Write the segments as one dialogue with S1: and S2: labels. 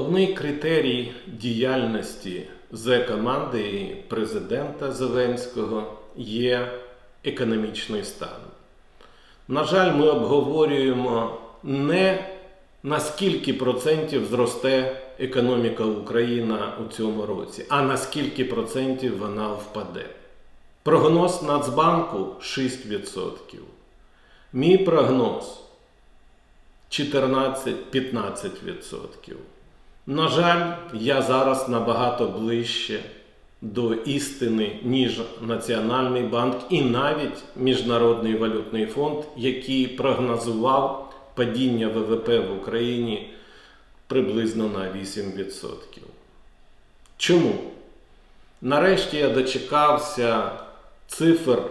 S1: Головний критерій діяльності з команди президента Зеленського є економічний стан. На жаль, ми обговорюємо не на скільки процентів зросте економіка України у цьому році, а на скільки процентів вона впаде. Прогноз Нацбанку 6%. Мій прогноз 14-15%. На жаль, я зараз набагато ближче до істини, ніж Національний банк і навіть Міжнародний валютний фонд, який прогнозував падіння ВВП в Україні приблизно на 8%. Чому? Нарешті я дочекався цифр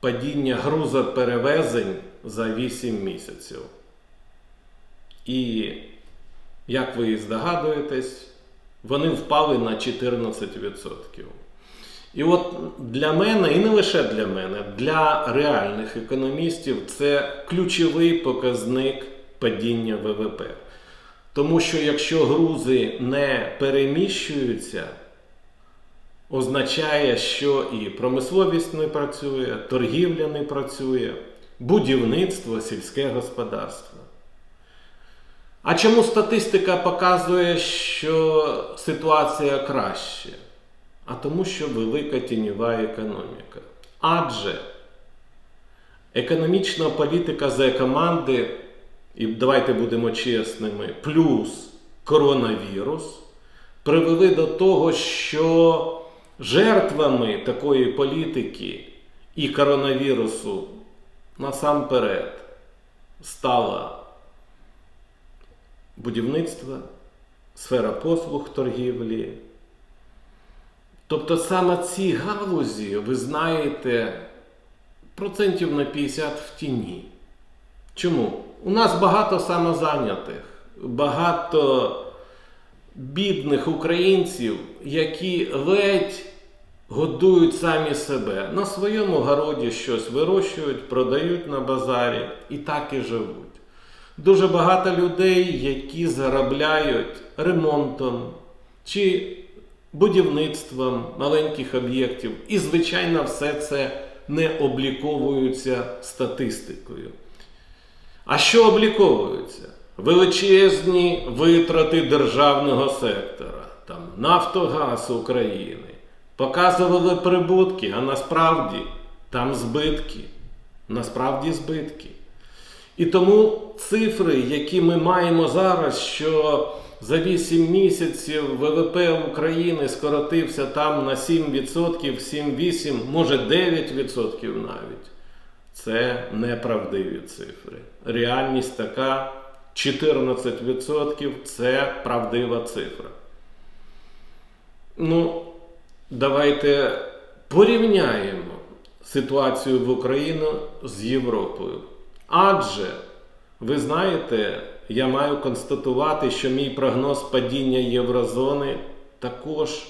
S1: падіння грузоперевезень за 8 місяців. І, як ви здогадуєтесь, вони впали на 14%. І от для мене, і не лише для мене, для реальних економістів це ключовий показник падіння ВВП. Тому що якщо грузи не переміщуються, означає, що і промисловість не працює, торгівля не працює, будівництво, сільське господарство. А чому статистика показує, що ситуація краще? А тому, що велика тіньова економіка. Адже економічна політика за команди, і давайте будемо чесними, плюс коронавірус привели до того, що жертвами такої політики і коронавірусу насамперед стала будівництва, сфера послуг торгівлі. Тобто саме ці галузі, ви знаєте, процентів на 50 в тіні. Чому? У нас багато самозайнятих, багато бідних українців, які ледь годують самі себе. На своєму городі щось вирощують, продають на базарі і так і живуть. Дуже багато людей, які заробляють ремонтом чи будівництвом маленьких об'єктів. І, звичайно, все це не обліковується статистикою. А що обліковується? Величезні витрати державного сектора, там Нафтогаз України. Показували прибутки, а насправді там збитки. Насправді збитки. І тому цифри, які ми маємо зараз, що за 8 місяців ВВП України скоротився там на 7%, 7-8, може 9% навіть. Це неправдиві цифри. Реальність така 14% це правдива цифра. Ну, давайте порівняємо ситуацію в Україні з Європою. Адже, ви знаєте, я маю констатувати, що мій прогноз падіння Єврозони також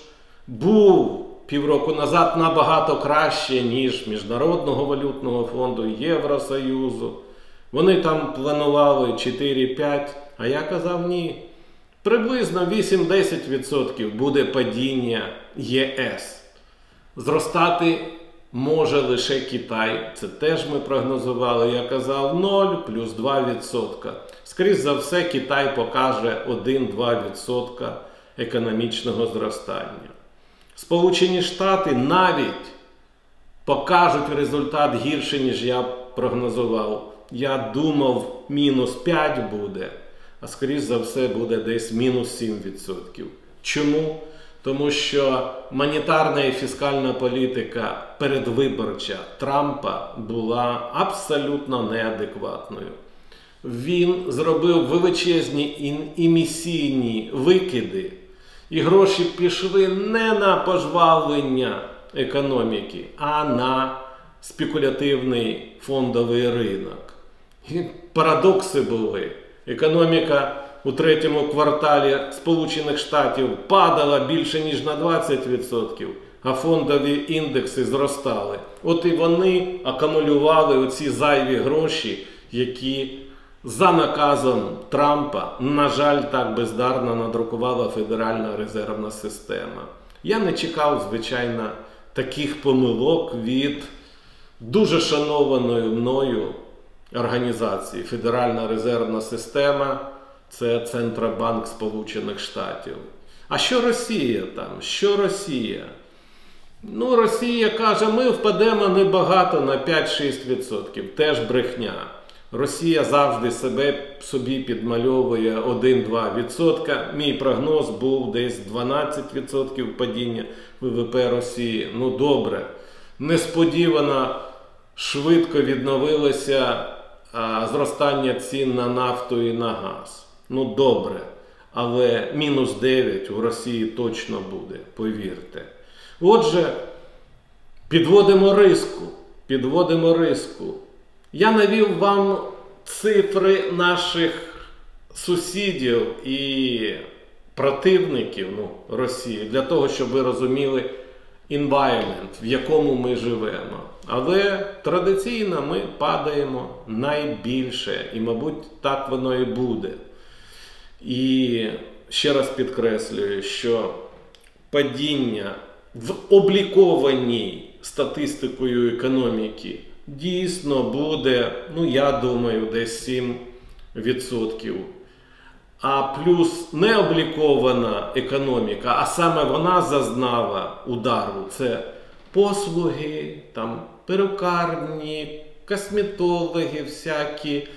S1: був півроку назад набагато краще, ніж Міжнародного валютного фонду Євросоюзу. Вони там планували 4-5, а я казав ні. Приблизно 8-10% буде падіння ЄС. Зростати може лише Китай. Це теж ми прогнозували. Я казав 0 плюс 2%. Скрізь за все, Китай покаже 1-2% економічного зростання. Сполучені Штати навіть покажуть результат гірше, ніж я прогнозував. Я думав, мінус 5 буде, а скоріш за все буде десь мінус 7%. Чому? Тому що монетарна і фіскальна політика передвиборча Трампа була абсолютно неадекватною. Він зробив величезні емісійні викиди, і гроші пішли не на пожвавлення економіки, а на спекулятивний фондовий ринок. І парадокси були. Економіка у третьому кварталі Сполучених Штатів падала більше ніж на 20%, а фондові індекси зростали. От і вони акумулювали оці зайві гроші, які за наказом Трампа, на жаль, так бездарно надрукувала Федеральна резервна система. Я не чекав, звичайно, таких помилок від дуже шанованої мною організації Федеральна резервна система це Центробанк Сполучених Штатів. А що Росія там? Що Росія? Ну, Росія каже, ми впадемо небагато на 5-6%. Теж брехня. Росія завжди себе собі підмальовує 1-2%. Мій прогноз був десь 12% падіння ВВП Росії. Ну добре, несподівано швидко відновилося а, зростання цін на нафту і на газ. Ну добре, але мінус 9 у Росії точно буде, повірте. Отже, підводимо риску. Підводимо риску. Я навів вам цифри наших сусідів і противників ну, Росії для того, щоб ви розуміли environment, в якому ми живемо. Але традиційно ми падаємо найбільше, і, мабуть, так воно і буде. І ще раз підкреслюю, що падіння в облікованій статистикою економіки дійсно буде, ну я думаю, десь 7%. А плюс необлікована економіка, а саме вона зазнала удару. Це послуги, там, перукарні, косметологи всякі,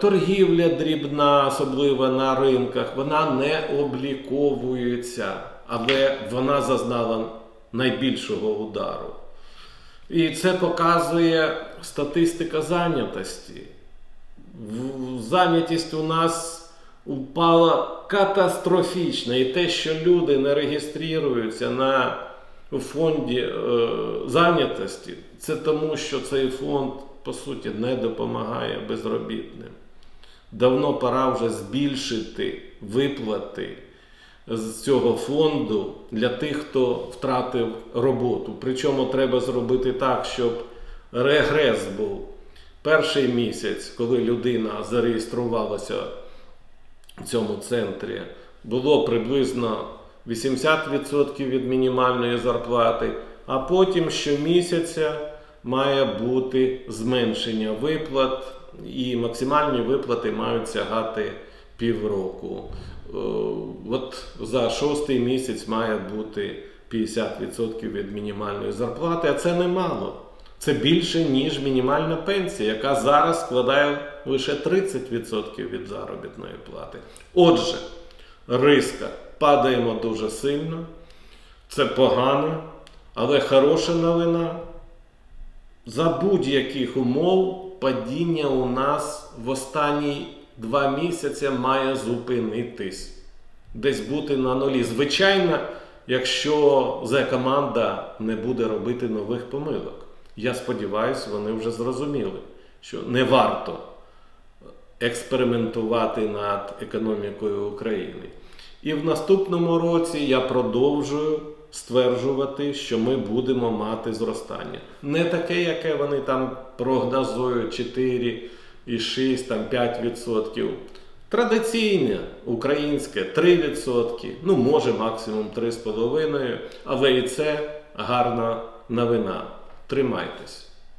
S1: торгівля дрібна, особливо на ринках, вона не обліковується, але вона зазнала найбільшого удару. І це показує статистика зайнятості. Зайнятість у нас упала катастрофічно. І те, що люди не реєструються на фонді е, зайнятості, це тому, що цей фонд, по суті, не допомагає безробітним. Давно пора вже збільшити виплати з цього фонду для тих, хто втратив роботу. Причому треба зробити так, щоб регрес був перший місяць, коли людина зареєструвалася в цьому центрі, було приблизно 80% від мінімальної зарплати, а потім щомісяця має бути зменшення виплат, і максимальні виплати мають сягати півроку. Е, от за шостий місяць має бути 50% від мінімальної зарплати, а це немало. Це більше, ніж мінімальна пенсія, яка зараз складає лише 30% від заробітної плати. Отже, риска падаємо дуже сильно. Це погано, але хороша новина. За будь-яких умов падіння у нас в останні два місяці має зупинитись, десь бути на нулі. Звичайно, якщо за команда не буде робити нових помилок. Я сподіваюся, вони вже зрозуміли, що не варто експериментувати над економікою України. І в наступному році я продовжую стверджувати, що ми будемо мати зростання. Не таке, яке вони там прогнозують 4 і 6, там 5%. Традиційне українське 3%, ну може максимум 3,5%, але і це гарна новина. Тримайтесь.